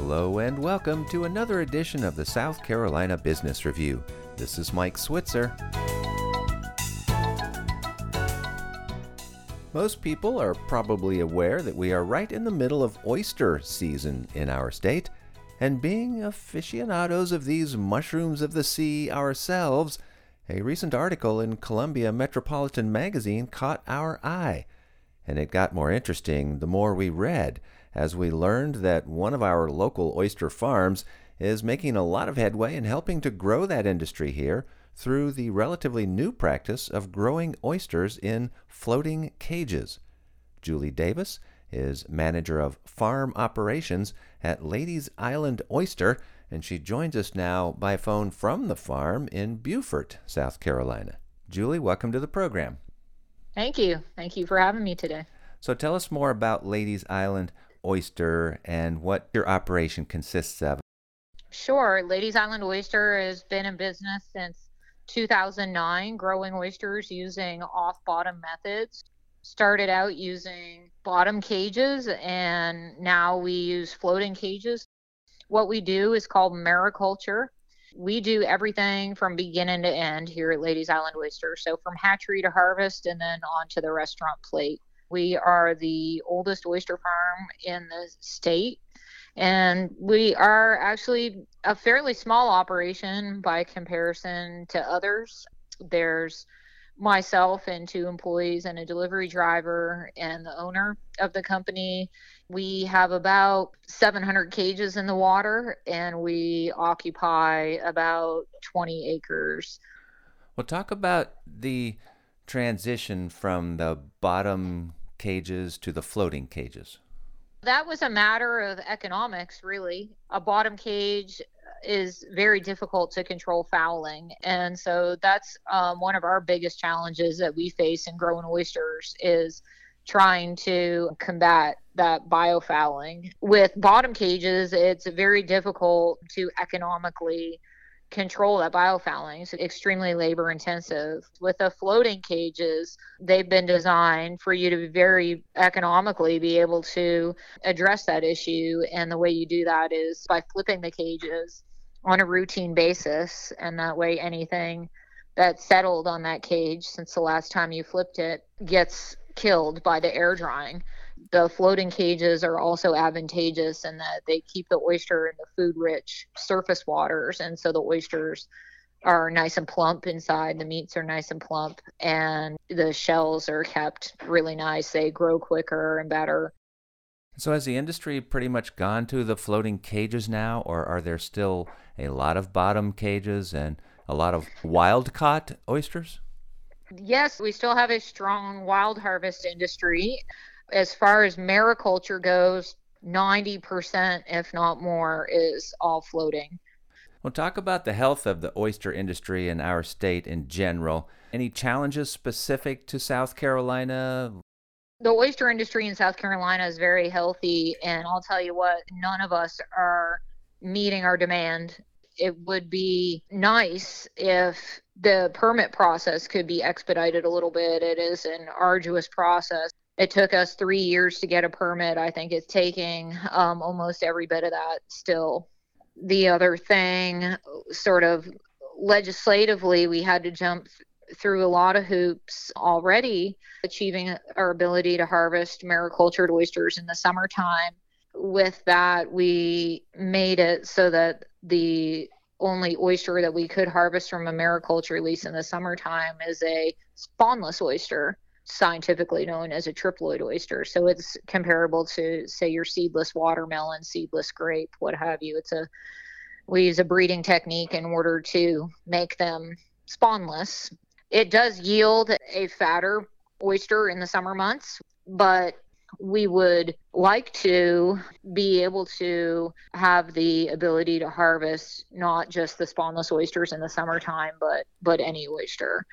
Hello and welcome to another edition of the South Carolina Business Review. This is Mike Switzer. Most people are probably aware that we are right in the middle of oyster season in our state, and being aficionados of these mushrooms of the sea ourselves, a recent article in Columbia Metropolitan Magazine caught our eye. And it got more interesting the more we read as we learned that one of our local oyster farms is making a lot of headway in helping to grow that industry here through the relatively new practice of growing oysters in floating cages. Julie Davis is manager of farm operations at Lady's Island Oyster, and she joins us now by phone from the farm in Beaufort, South Carolina. Julie, welcome to the program. Thank you. Thank you for having me today. So tell us more about Lady's Island Oyster and what your operation consists of. Sure. Lady's Island Oyster has been in business since 2009, growing oysters using off bottom methods. Started out using bottom cages, and now we use floating cages. What we do is called mariculture. We do everything from beginning to end here at Lady's Island Oyster. So, from hatchery to harvest and then on to the restaurant plate. We are the oldest oyster farm in the state, and we are actually a fairly small operation by comparison to others. There's myself and two employees and a delivery driver and the owner of the company. We have about 700 cages in the water and we occupy about 20 acres. Well, talk about the transition from the bottom cages to the floating cages? That was a matter of economics, really. A bottom cage is very difficult to control fouling. And so that's um, one of our biggest challenges that we face in growing oysters is trying to combat that biofouling. With bottom cages, it's very difficult to economically control that biofouling is extremely labor intensive. With the floating cages, they've been designed for you to very economically be able to address that issue. And the way you do that is by flipping the cages on a routine basis. And that way, anything that's settled on that cage since the last time you flipped it gets killed by the air drying the floating cages are also advantageous in that they keep the oyster in the food rich surface waters and so the oysters are nice and plump inside the meats are nice and plump and the shells are kept really nice. They grow quicker and better. So has the industry pretty much gone to the floating cages now or are there still a lot of bottom cages and a lot of wild caught oysters? Yes we still have a strong wild harvest industry as far as mariculture goes, 90%, if not more, is all floating. Well, talk about the health of the oyster industry in our state in general. Any challenges specific to South Carolina? The oyster industry in South Carolina is very healthy, and I'll tell you what, none of us are meeting our demand. It would be nice if the permit process could be expedited a little bit. It is an arduous process it took us three years to get a permit. I think it's taking um, almost every bit of that still. The other thing, sort of legislatively, we had to jump through a lot of hoops already, achieving our ability to harvest maricultured oysters in the summertime. With that, we made it so that the only oyster that we could harvest from a mariculture lease in the summertime is a spawnless oyster scientifically known as a triploid oyster. So it's comparable to, say, your seedless watermelon, seedless grape, what have you. It's a we use a breeding technique in order to make them spawnless. It does yield a fatter oyster in the summer months, but we would like to be able to have the ability to harvest not just the spawnless oysters in the summertime, but but any oyster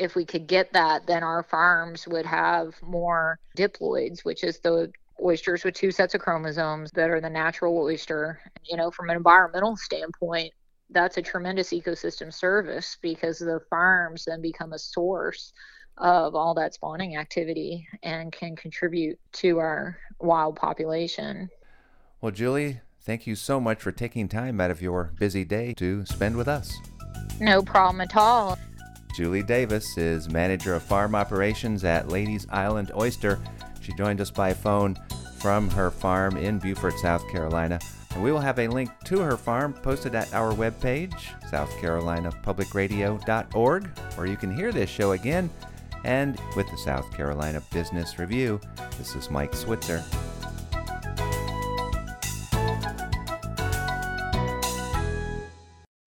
if we could get that, then our farms would have more diploids, which is the oysters with two sets of chromosomes that are the natural oyster. You know, from an environmental standpoint, that's a tremendous ecosystem service because the farms then become a source of all that spawning activity and can contribute to our wild population. Well, Julie, thank you so much for taking time out of your busy day to spend with us. No problem at all. Julie Davis is manager of farm operations at Lady's Island Oyster. She joined us by phone from her farm in Beaufort, South Carolina. And we will have a link to her farm posted at our webpage, southcarolinapublicradio.org, where you can hear this show again. And with the South Carolina Business Review, this is Mike Switzer.